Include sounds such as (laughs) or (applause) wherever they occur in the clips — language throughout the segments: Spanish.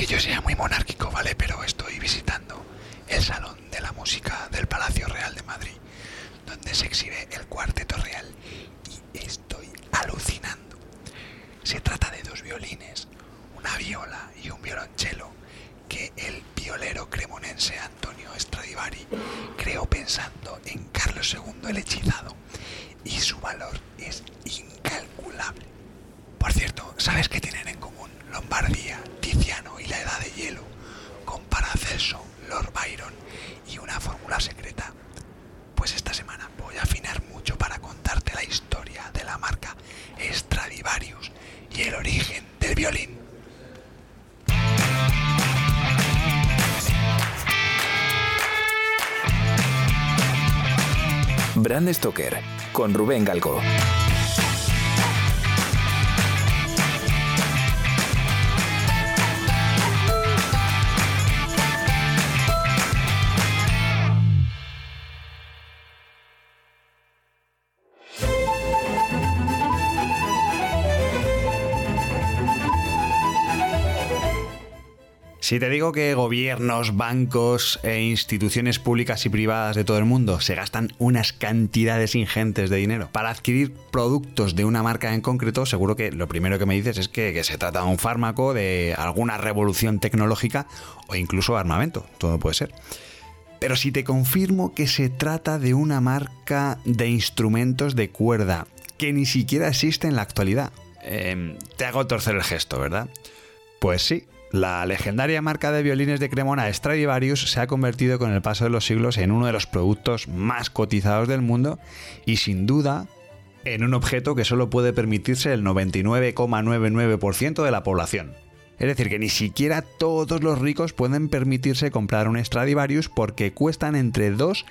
que yo sea muy monárquico, ¿vale? Pero estoy visitando el Salón de la Música del Palacio Real de Madrid, donde se exhibe el Cuarteto Real y estoy alucinando. Se trata de dos violines, una viola y un violonchelo que el violero cremonense Antonio Stradivari creó pensando en Carlos II el hechizado y su valor es incalculable. Por cierto, ¿sabes qué común Lombardía, Tiziano y la Edad de Hielo con Paracelso, Lord Byron y una fórmula secreta? Pues esta semana voy a afinar mucho para contarte la historia de la marca Stradivarius y el origen del violín. Brand Stoker con Rubén Galgo. Si te digo que gobiernos, bancos e instituciones públicas y privadas de todo el mundo se gastan unas cantidades ingentes de dinero para adquirir productos de una marca en concreto, seguro que lo primero que me dices es que, se trata de un fármaco, de alguna revolución tecnológica o incluso armamento. Todo puede ser. Pero si te confirmo que se trata de una marca de instrumentos de cuerda que ni siquiera existe en la actualidad, em, te hago torcer el gesto, ¿verdad? Pues sí, la legendaria marca de violines de Cremona Stradivarius se ha convertido con el paso de los siglos en uno de los productos más cotizados del mundo y sin duda en un objeto que solo puede permitirse el 99,99% de la población. Es decir, que ni siquiera todos los ricos pueden permitirse comprar un Stradivarius porque cuestan entre 2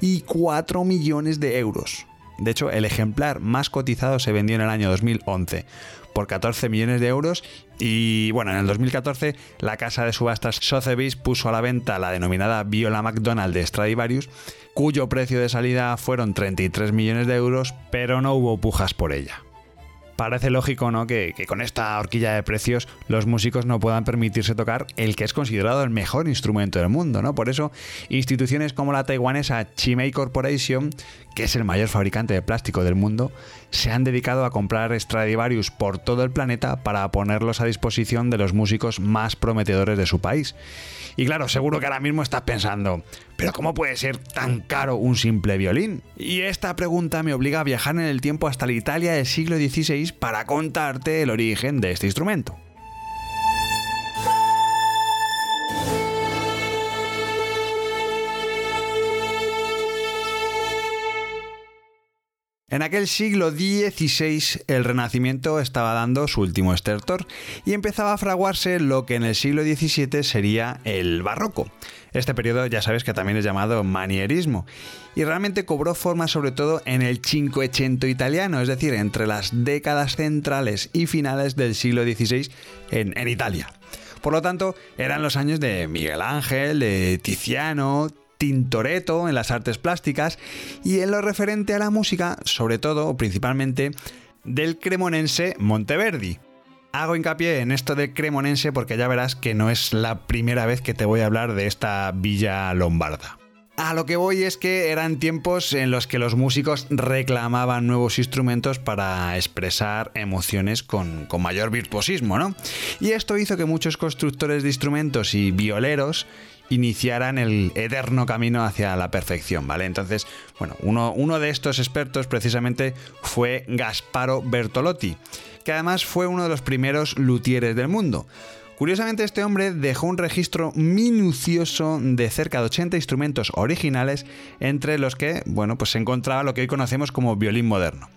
y 4 millones de euros. De hecho, el ejemplar más cotizado se vendió en el año 2011 por 14 millones de euros y bueno, en el 2014 la casa de subastas Sotheby's puso a la venta la denominada Viola McDonald de Stradivarius, cuyo precio de salida fueron 33 millones de euros, pero no hubo pujas por ella parece lógico, ¿no? Que, con esta horquilla de precios los músicos no puedan permitirse tocar el que es considerado el mejor instrumento del mundo, ¿no? Por eso, instituciones como la taiwanesa Chimei Corporation, que es el mayor fabricante de plástico del mundo, se han dedicado a comprar Stradivarius por todo el planeta para ponerlos a disposición de los músicos más prometedores de su país. Y claro, seguro que ahora mismo estás pensando, ¿pero cómo puede ser tan caro un simple violín? Y esta pregunta me obliga a viajar en el tiempo hasta la Italia del siglo XVI para contarte el origen de este instrumento. En aquel siglo XVI el Renacimiento estaba dando su último estertor y empezaba a fraguarse lo que en el siglo XVII sería el barroco. Este periodo ya sabes que también es llamado manierismo y realmente cobró forma sobre todo en el Cinquecento italiano, es decir, entre las décadas centrales y finales del siglo XVI en, en Italia. Por lo tanto, eran los años de Miguel Ángel, de Tiziano, Tintoretto en las artes plásticas y en lo referente a la música, sobre todo o principalmente del cremonense Monteverdi. Hago hincapié en esto del cremonense porque ya verás que no es la primera vez que te voy a hablar de esta villa lombarda. A lo que voy es que eran tiempos en los que los músicos reclamaban nuevos instrumentos para expresar emociones con, con, mayor virtuosismo, ¿no? Y esto hizo que muchos constructores de instrumentos y violeros iniciaran el eterno camino hacia la perfección, ¿vale? Entonces, bueno, uno, uno de estos expertos precisamente fue Gasparo Bertolotti, que además fue uno de los primeros luthieres del mundo. Curiosamente, este hombre dejó un registro minucioso de cerca de 80 instrumentos originales, entre los que, bueno, pues se encontraba lo que hoy conocemos como violín moderno.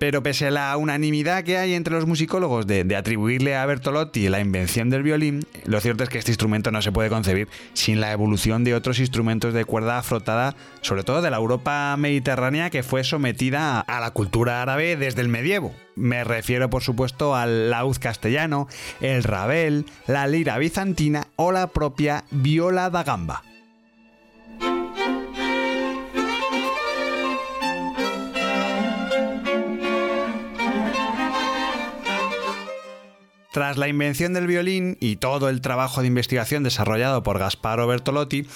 Pero pese a la unanimidad que hay entre los musicólogos de, atribuirle a Bertolotti la invención del violín, lo cierto es que este instrumento no se puede concebir sin la evolución de otros instrumentos de cuerda frotada, sobre todo de la Europa mediterránea que fue sometida a la cultura árabe desde el medievo. Me refiero por supuesto al laúd castellano, el rabel, la lira bizantina o la propia viola da gamba. Tras la invención del violín y todo el trabajo de investigación desarrollado por Gasparo Bertolotti,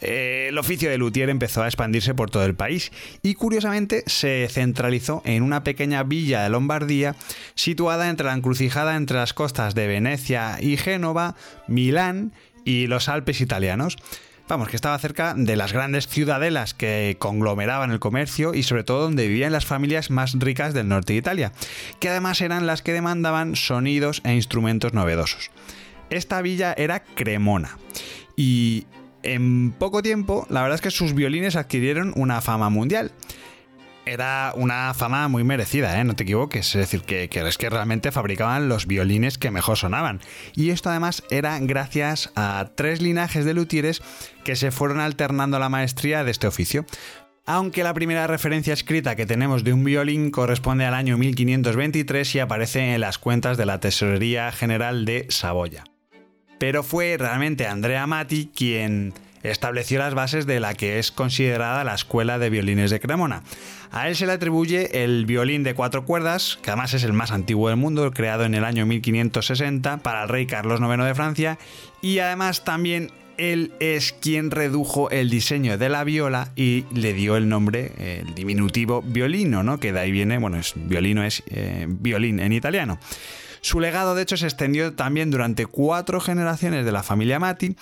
eh, el oficio de luthier empezó a expandirse por todo el país y curiosamente se centralizó en una pequeña villa de Lombardía situada entre la encrucijada entre las costas de Venecia y Génova, Milán y los Alpes italianos. Vamos, que estaba cerca de las grandes ciudadelas que conglomeraban el comercio y sobre todo donde vivían las familias más ricas del norte de Italia, que además eran las que demandaban sonidos e instrumentos novedosos. Esta villa era Cremona y en poco tiempo la verdad es que sus violines adquirieron una fama mundial era una fama muy merecida, ¿eh? no te equivoques. Es decir, que, es que realmente fabricaban los violines que mejor sonaban. Y esto además era gracias a tres linajes de luthieres que se fueron alternando la maestría de este oficio. Aunque la primera referencia escrita que tenemos de un violín corresponde al año 1523 y aparece en las cuentas de la Tesorería General de Saboya. Pero fue realmente Andrea Mati quien estableció las bases de la que es considerada la escuela de violines de Cremona. A él se le atribuye el violín de cuatro cuerdas, que además es el más antiguo del mundo, creado en el año 1560 para el rey Carlos IX de Francia, y además también él es quien redujo el diseño de la viola y le dio el nombre, el diminutivo violino, ¿no? Que de ahí viene, bueno, es, violino es eh, violín en italiano. Su legado, de hecho, se extendió también durante cuatro generaciones de la familia Mati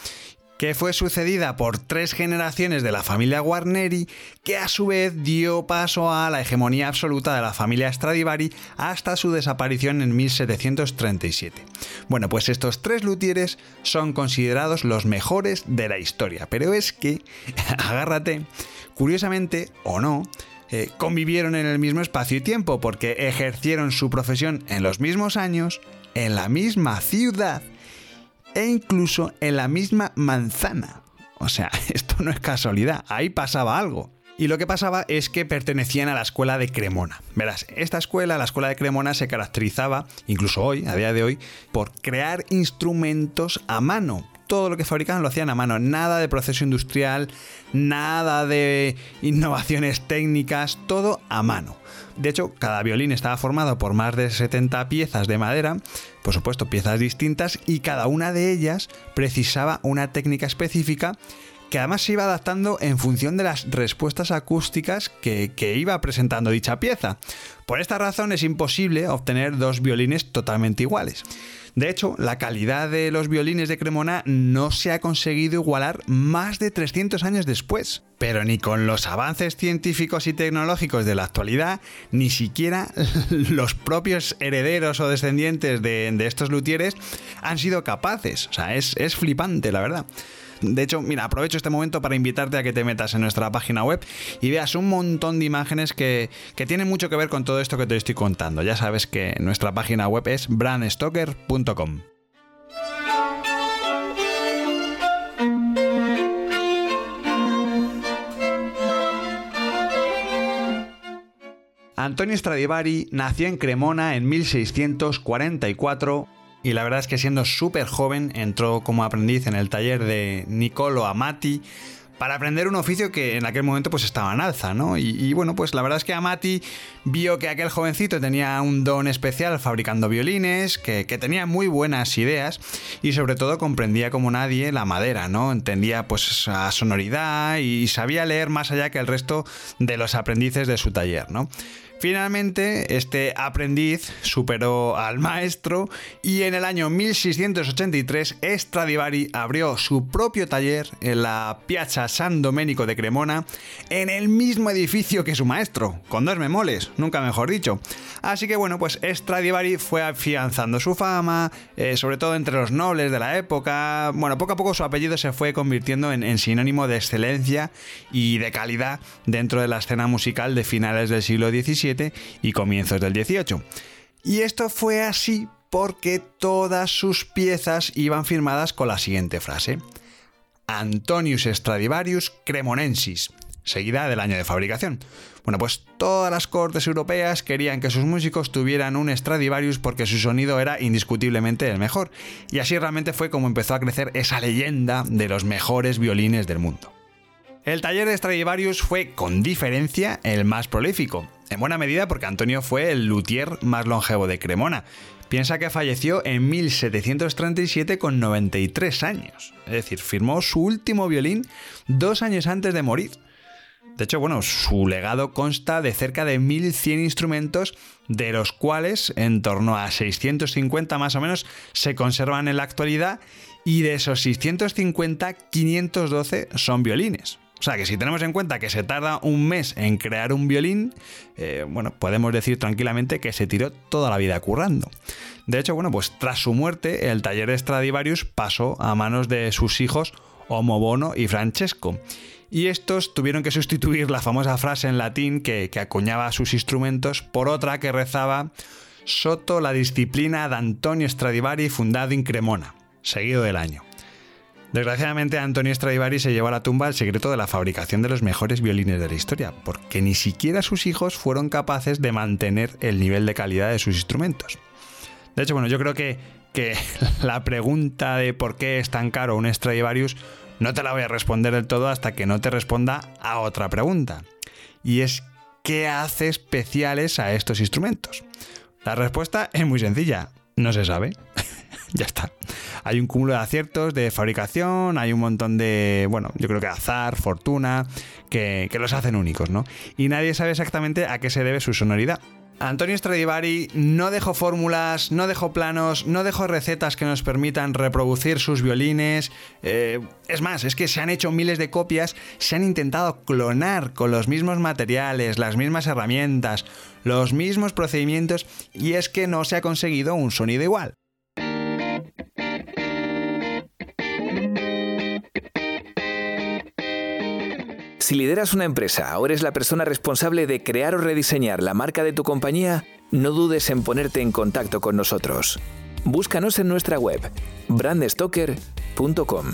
que fue sucedida por tres generaciones de la familia Guarneri, que a su vez dio paso a la hegemonía absoluta de la familia Stradivari hasta su desaparición en 1737. Bueno, pues estos tres luthieres son considerados los mejores de la historia, pero es que, (laughs) agárrate, curiosamente o no, eh, convivieron en el mismo espacio y tiempo porque ejercieron su profesión en los mismos años, en la misma ciudad e incluso en la misma manzana. O sea, (laughs) esto no es casualidad, ahí pasaba algo. Y lo que pasaba es que pertenecían a la escuela de Cremona. Verás, esta escuela, la escuela de Cremona, se caracterizaba, incluso hoy, a día de hoy, por crear instrumentos a mano. Todo lo que fabricaban lo hacían a mano, nada de proceso industrial, nada de innovaciones técnicas, todo a mano. De hecho, cada violín estaba formado por más de 70 piezas de madera, por supuesto piezas distintas, y cada una de ellas precisaba una técnica específica que además se iba adaptando en función de las respuestas acústicas que, que, iba presentando dicha pieza. Por esta razón es imposible obtener dos violines totalmente iguales. De hecho, la calidad de los violines de Cremona no se ha conseguido igualar más de 300 años después. Pero ni con los avances científicos y tecnológicos de la actualidad, ni siquiera (laughs) los propios herederos o descendientes de, estos luthieres han sido capaces. O sea, es, es flipante, la verdad. De hecho, mira, aprovecho este momento para invitarte a que te metas en nuestra página web y veas un montón de imágenes que, tienen mucho que ver con todo esto que te estoy contando. Ya sabes que nuestra página web es brandstoker.com. Antonio Stradivari nació en Cremona en 1644 y la verdad es que siendo súper joven entró como aprendiz en el taller de Nicolo Amati para aprender un oficio que en aquel momento pues estaba en alza, ¿no? Y, bueno, pues la verdad es que Amati vio que aquel jovencito tenía un don especial fabricando violines, que, tenía muy buenas ideas y sobre todo comprendía como nadie la madera, ¿no? Entendía pues a sonoridad y sabía leer más allá que el resto de los aprendices de su taller, ¿no? Finalmente, este aprendiz superó al maestro y en el año 1683 Stradivari abrió su propio taller en la Piazza San Domenico de Cremona, en el mismo edificio que su maestro, con dos memoles, nunca mejor dicho. Así que bueno, pues Stradivari fue afianzando su fama, eh, sobre todo entre los nobles de la época. Bueno, poco a poco su apellido se fue convirtiendo en, en sinónimo de excelencia y de calidad dentro de la escena musical de finales del siglo XVII y comienzos del 18. Y esto fue así porque todas sus piezas iban firmadas con la siguiente frase: Antonius Stradivarius Cremonensis, seguida del año de fabricación. Bueno, pues todas las cortes europeas querían que sus músicos tuvieran un Stradivarius porque su sonido era indiscutiblemente el mejor. Y así realmente fue como empezó a crecer esa leyenda de los mejores violines del mundo. El taller de Stradivarius fue con diferencia el más prolífico, en buena medida porque Antonio fue el luthier más longevo de Cremona. Piensa que falleció en 1737 con 93 años. Es decir, firmó su último violín dos años antes de morir. De hecho, bueno, su legado consta de cerca de 1100 instrumentos, de los cuales en torno a 650 más o menos se conservan en la actualidad y de esos 650, 512 son violines. O sea que si tenemos en cuenta que se tarda un mes en crear un violín, eh, bueno, podemos decir tranquilamente que se tiró toda la vida currando. De hecho, bueno, pues tras su muerte, el taller de Stradivarius pasó a manos de sus hijos Homo Bono y Francesco y estos tuvieron que sustituir la famosa frase en latín que, acuñaba sus instrumentos por otra que rezaba Soto la disciplina de Antonio Stradivari fundado en Cremona, seguido del año. Desgraciadamente Antonio Stradivari se llevó a la tumba el secreto de la fabricación de los mejores violines de la historia, porque ni siquiera sus hijos fueron capaces de mantener el nivel de calidad de sus instrumentos. De hecho, bueno, yo creo que, que (laughs) la pregunta de por qué es tan caro un Stradivarius no te la voy a responder del todo hasta que no te responda a otra pregunta. Y es, ¿qué hace especiales a estos instrumentos? La respuesta es muy sencilla, no se sabe. (laughs) ya está. Hay un cúmulo de aciertos de fabricación, hay un montón de, bueno, yo creo que azar, fortuna, que, que los hacen únicos, ¿no? Y nadie sabe exactamente a qué se debe su sonoridad. Antonio Stradivari no dejó fórmulas, no dejó planos, no dejó recetas que nos permitan reproducir sus violines. Eh, es más, es que se han hecho miles de copias, se han intentado clonar con los mismos materiales, las mismas herramientas, los mismos procedimientos y es que no se ha conseguido un sonido igual. Si lideras una empresa o eres la persona responsable de crear o rediseñar la marca de tu compañía, no dudes en ponerte en contacto con nosotros. Búscanos en nuestra web, brandstoker.com.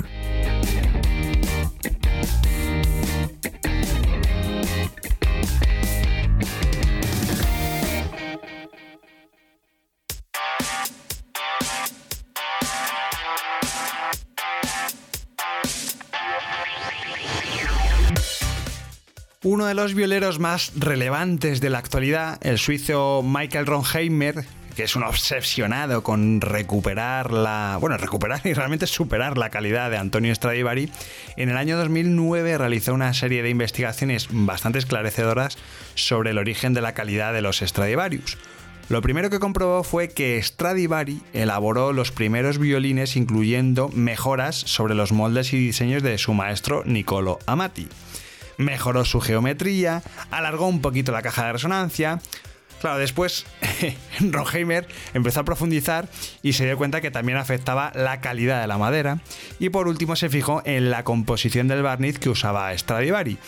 Uno de los violeros más relevantes de la actualidad, el suizo Michael Ronheimer, que es un obsesionado con recuperar la, bueno, recuperar y realmente superar la calidad de Antonio Stradivari, en el año 2009 realizó una serie de investigaciones bastante esclarecedoras sobre el origen de la calidad de los Stradivarius. Lo primero que comprobó fue que Stradivari elaboró los primeros violines incluyendo mejoras sobre los moldes y diseños de su maestro Niccolo Amati mejoró su geometría, alargó un poquito la caja de resonancia. Claro, después (laughs) Ronheimer empezó a profundizar y se dio cuenta que también afectaba la calidad de la madera. Y por último se fijó en la composición del barniz que usaba Stradivari.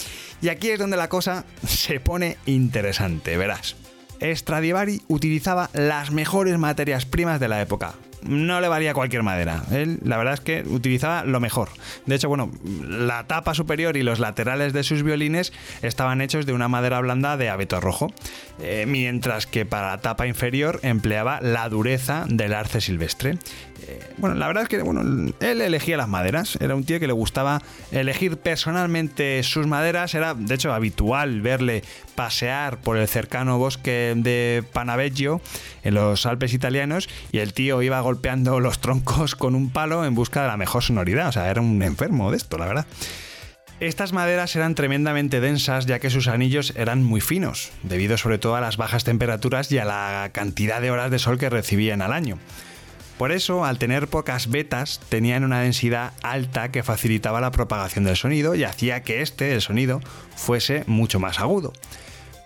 Y aquí es donde la cosa (laughs) se pone interesante, verás. Stradivari utilizaba las mejores materias primas de la época, no le valía cualquier madera. Él, la verdad es que utilizaba lo mejor. De hecho, bueno, la tapa superior y los laterales de sus violines estaban hechos de una madera blanda de abeto rojo, eh, mientras que para la tapa inferior empleaba la dureza del arce silvestre. Eh, bueno, la verdad es que bueno, él elegía las maderas. Era un tío que le gustaba elegir personalmente sus maderas. Era, de hecho, habitual verle pasear por el cercano bosque de Panaveggio en los Alpes italianos y el tío iba golpeando los troncos con un palo en busca de la mejor sonoridad. O sea, era un enfermo de esto, la verdad. Estas maderas eran tremendamente densas ya que sus anillos eran muy finos, debido sobre todo a las bajas temperaturas y a la cantidad de horas de sol que recibían al año. Por eso, al tener pocas vetas, tenían una densidad alta que facilitaba la propagación del sonido y hacía que este, el sonido, fuese mucho más agudo.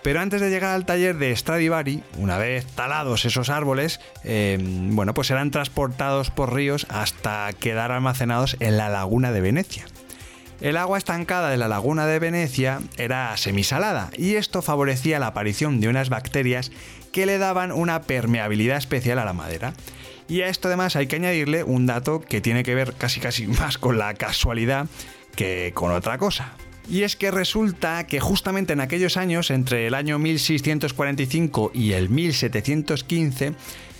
Pero antes de llegar al taller de Stradivari, una vez talados esos árboles, eh, bueno, pues eran transportados por ríos hasta quedar almacenados en la laguna de Venecia. El agua estancada de la laguna de Venecia era semisalada y esto favorecía la aparición de unas bacterias que le daban una permeabilidad especial a la madera. Y a esto además hay que añadirle un dato que tiene que ver casi casi (laughs) más con la casualidad que con otra cosa. Y es que resulta que justamente en aquellos años, entre el año 1645 y el 1715,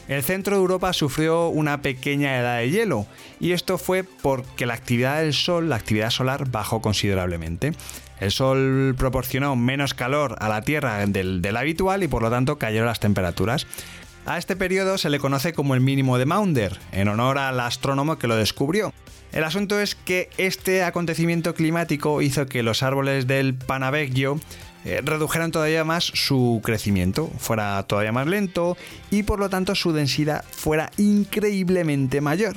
el centro de Europa sufrió una pequeña edad de hielo, y esto fue porque la actividad del Sol, la actividad solar, bajó considerablemente. El Sol proporcionó menos calor a la Tierra del, habitual y por lo tanto cayeron las temperaturas. A este periodo se le conoce como el mínimo de Maunder, en honor al astrónomo que lo descubrió. El asunto es que este acontecimiento climático hizo que los árboles del Panavecchio eh, redujeran todavía más su crecimiento, fuera todavía más lento y por lo tanto su densidad fuera increíblemente mayor.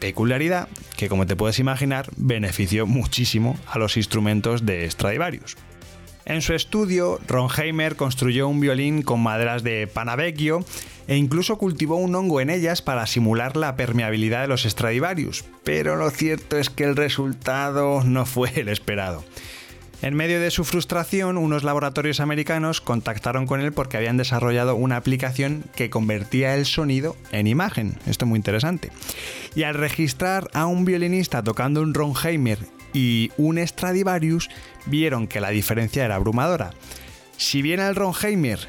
Peculiaridad que como te puedes imaginar benefició muchísimo a los instrumentos de Stradivarius. En su estudio, Ronheimer construyó un violín con maderas de Panavecchio e incluso cultivó un hongo en ellas para simular la permeabilidad de los Stradivarius, pero lo cierto es que el resultado no fue el esperado. En medio de su frustración, unos laboratorios americanos contactaron con él porque habían desarrollado una aplicación que convertía el sonido en imagen. Esto es muy interesante. Y al registrar a un violinista tocando un Ronheimer y un Stradivarius vieron que la diferencia era abrumadora. Si bien el Ronheimer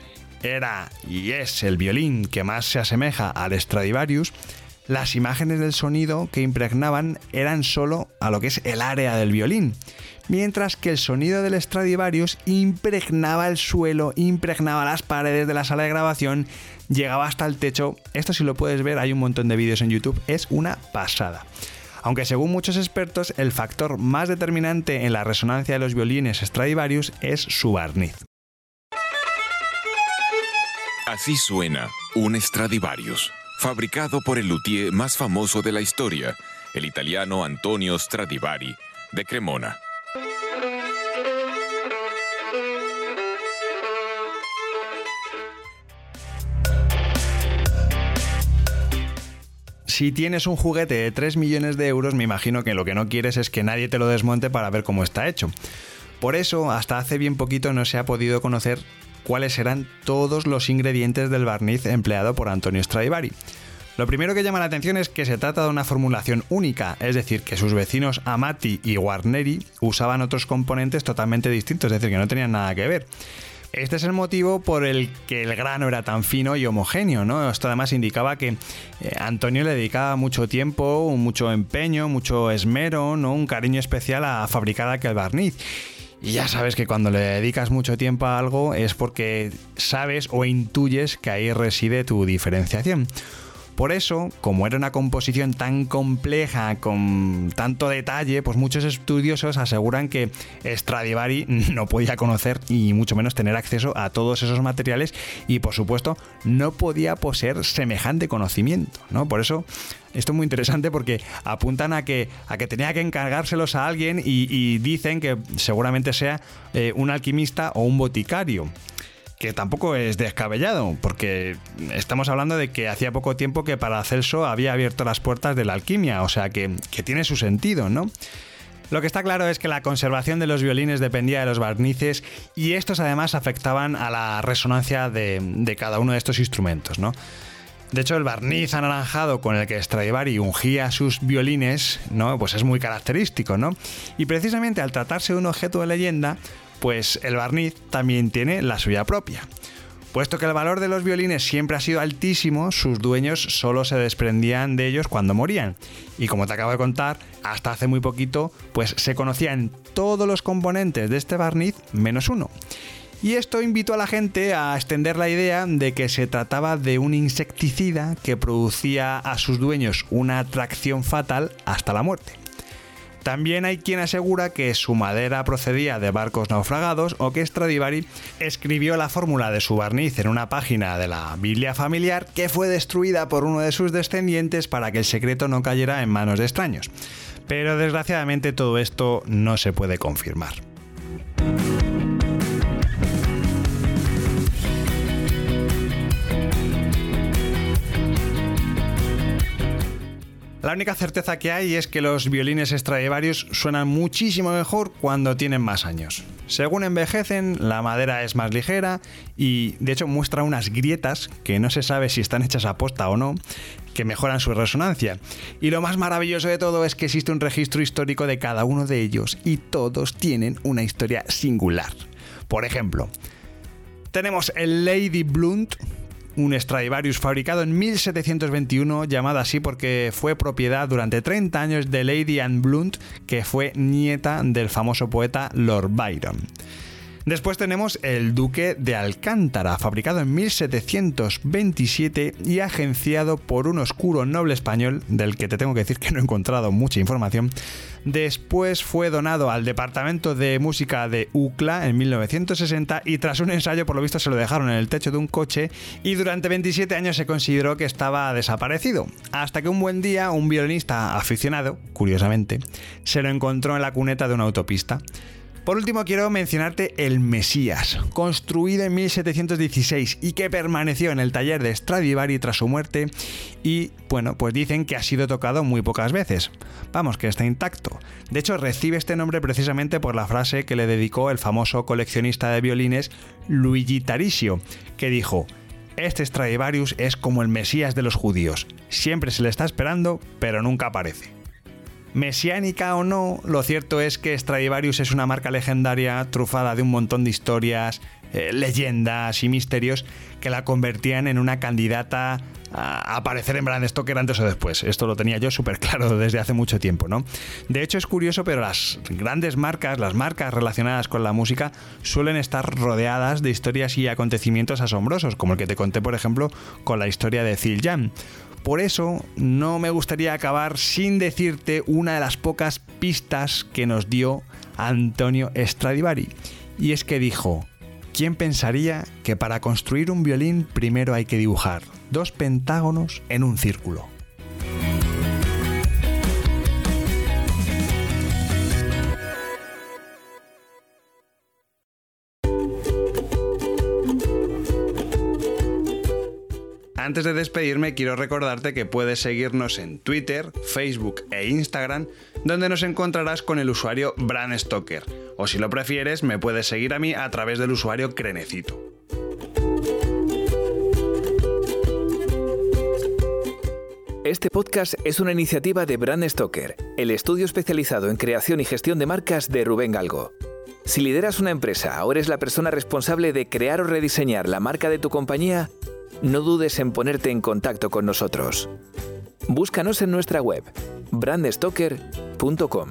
era y es el violín que más se asemeja al Stradivarius, las imágenes del sonido que impregnaban eran solo a lo que es el área del violín, mientras que el sonido del Stradivarius impregnaba el suelo, impregnaba las paredes de la sala de grabación, llegaba hasta el techo. Esto si lo puedes ver, hay un montón de vídeos en YouTube, es una pasada aunque según muchos expertos el factor más determinante en la resonancia de los violines Stradivarius es su barniz. Así suena un Stradivarius, fabricado por el luthier más famoso de la historia, el italiano Antonio Stradivari, de Cremona. si tienes un juguete de 3 millones de euros, me imagino que lo que no quieres es que nadie te lo desmonte para ver cómo está hecho. Por eso, hasta hace bien poquito no se ha podido conocer cuáles eran todos los ingredientes del barniz empleado por Antonio Stradivari. Lo primero que llama la atención es que se trata de una formulación única, es decir, que sus vecinos Amati y Guarneri usaban otros componentes totalmente distintos, es decir, que no tenían nada que ver. Este es el motivo por el que el grano era tan fino y homogéneo, ¿no? Esto además indicaba que eh, Antonio le dedicaba mucho tiempo, mucho empeño, mucho esmero, ¿no? Un cariño especial a fabricar aquel barniz. Y ya sabes que cuando le dedicas mucho tiempo a algo es porque sabes o intuyes que ahí reside tu diferenciación. Por eso, como era una composición tan compleja, con tanto detalle, pues muchos estudiosos aseguran que Stradivari (laughs) no podía conocer y mucho menos tener acceso a todos esos materiales y por supuesto no podía poseer semejante conocimiento, ¿no? Por eso esto es muy interesante porque apuntan a que, a que tenía que encargárselos a alguien y, dicen que seguramente sea eh, un alquimista o un boticario que tampoco es descabellado, porque estamos hablando de que hacía poco tiempo que Paracelso había abierto las puertas de la alquimia, o sea que, tiene su sentido, ¿no? Lo que está claro es que la conservación de los violines dependía de los barnices y estos además afectaban a la resonancia de, de cada uno de estos instrumentos, ¿no? De hecho, el barniz anaranjado con el que Stradivari ungía sus violines, ¿no? Pues es muy característico, ¿no? Y precisamente al tratarse de un objeto de leyenda, pues el barniz también tiene la suya propia. Puesto que el valor de los violines siempre ha sido altísimo, sus dueños solo se desprendían de ellos cuando morían. Y como te acabo de contar, hasta hace muy poquito, pues se conocían todos los componentes de este barniz menos uno. Y esto invitó a la gente a extender la idea de que se trataba de un insecticida que producía a sus dueños una atracción fatal hasta la muerte. También hay quien asegura que su madera procedía de barcos naufragados o que Stradivari escribió la fórmula de su barniz en una página de la Biblia familiar que fue destruida por uno de sus descendientes para que el secreto no cayera en manos de extraños. Pero desgraciadamente todo esto no se puede confirmar. La única certeza que hay es que los violines Stradivarius suenan muchísimo mejor cuando tienen más años. Según envejecen, la madera es más ligera y de hecho muestra unas grietas que no se sabe si están hechas a posta o no, que mejoran su resonancia. Y lo más maravilloso de todo es que existe un registro histórico de cada uno de ellos y todos tienen una historia singular. Por ejemplo, tenemos el Lady Blunt, un Stradivarius fabricado en 1721, llamado así porque fue propiedad durante 30 años de Lady Anne Blunt, que fue nieta del famoso poeta Lord Byron. Después tenemos el Duque de Alcántara, fabricado en 1727 y agenciado por un oscuro noble español, del que te tengo que decir que no he encontrado mucha información. Después fue donado al Departamento de Música de UCLA en 1960 y tras un ensayo por lo visto se lo dejaron en el techo de un coche y durante 27 años se consideró que estaba desaparecido. Hasta que un buen día un violinista aficionado, curiosamente, se lo encontró en la cuneta de una autopista. Por último, quiero mencionarte el Mesías, construido en 1716 y que permaneció en el taller de Stradivari tras su muerte y, bueno, pues dicen que ha sido tocado muy pocas veces. Vamos, que está intacto. De hecho, recibe este nombre precisamente por la frase que le dedicó el famoso coleccionista de violines Luigi Tarisio, que dijo, este Stradivarius es como el Mesías de los judíos. Siempre se le está esperando, pero nunca aparece. Mesiánica o no, lo cierto es que Stradivarius es una marca legendaria trufada de un montón de historias, eh, leyendas y misterios que la convertían en una candidata a aparecer en Brand Stoker antes o después. Esto lo tenía yo súper claro (laughs) desde hace mucho tiempo, ¿no? De hecho es curioso, pero las grandes marcas, las marcas relacionadas con la música, suelen estar rodeadas de historias y acontecimientos asombrosos, como el que te conté, por ejemplo, con la historia de Zil Jam por eso no me gustaría acabar sin decirte una de las pocas pistas que nos dio Antonio Stradivari. Y es que dijo, ¿quién pensaría que para construir un violín primero hay que dibujar dos pentágonos en un círculo? Antes de despedirme, quiero recordarte que puedes seguirnos en Twitter, Facebook e Instagram, donde nos encontrarás con el usuario Bran Stoker. O si lo prefieres, me puedes seguir a mí a través del usuario Crenecito. Este podcast es una iniciativa de Brand Stoker, el estudio especializado en creación y gestión de marcas de Rubén Galgo. Si lideras una empresa o eres la persona responsable de crear o rediseñar la marca de tu compañía, no dudes en ponerte en contacto con nosotros. Búscanos en nuestra web, brandstoker.com.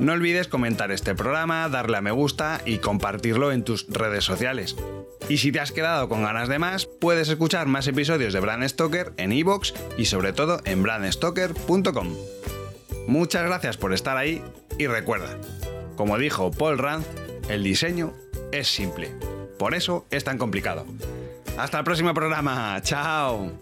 No olvides comentar este programa, darle a me gusta y compartirlo en tus redes sociales. Y si te has quedado con ganas de más, puedes escuchar más episodios de Brand Stoker en iVoox y sobre todo en brandstoker.com. Muchas gracias por estar ahí y recuerda, como dijo Paul Rand, el diseño es simple. Por eso es tan complicado. Hasta el próximo programa. Chao.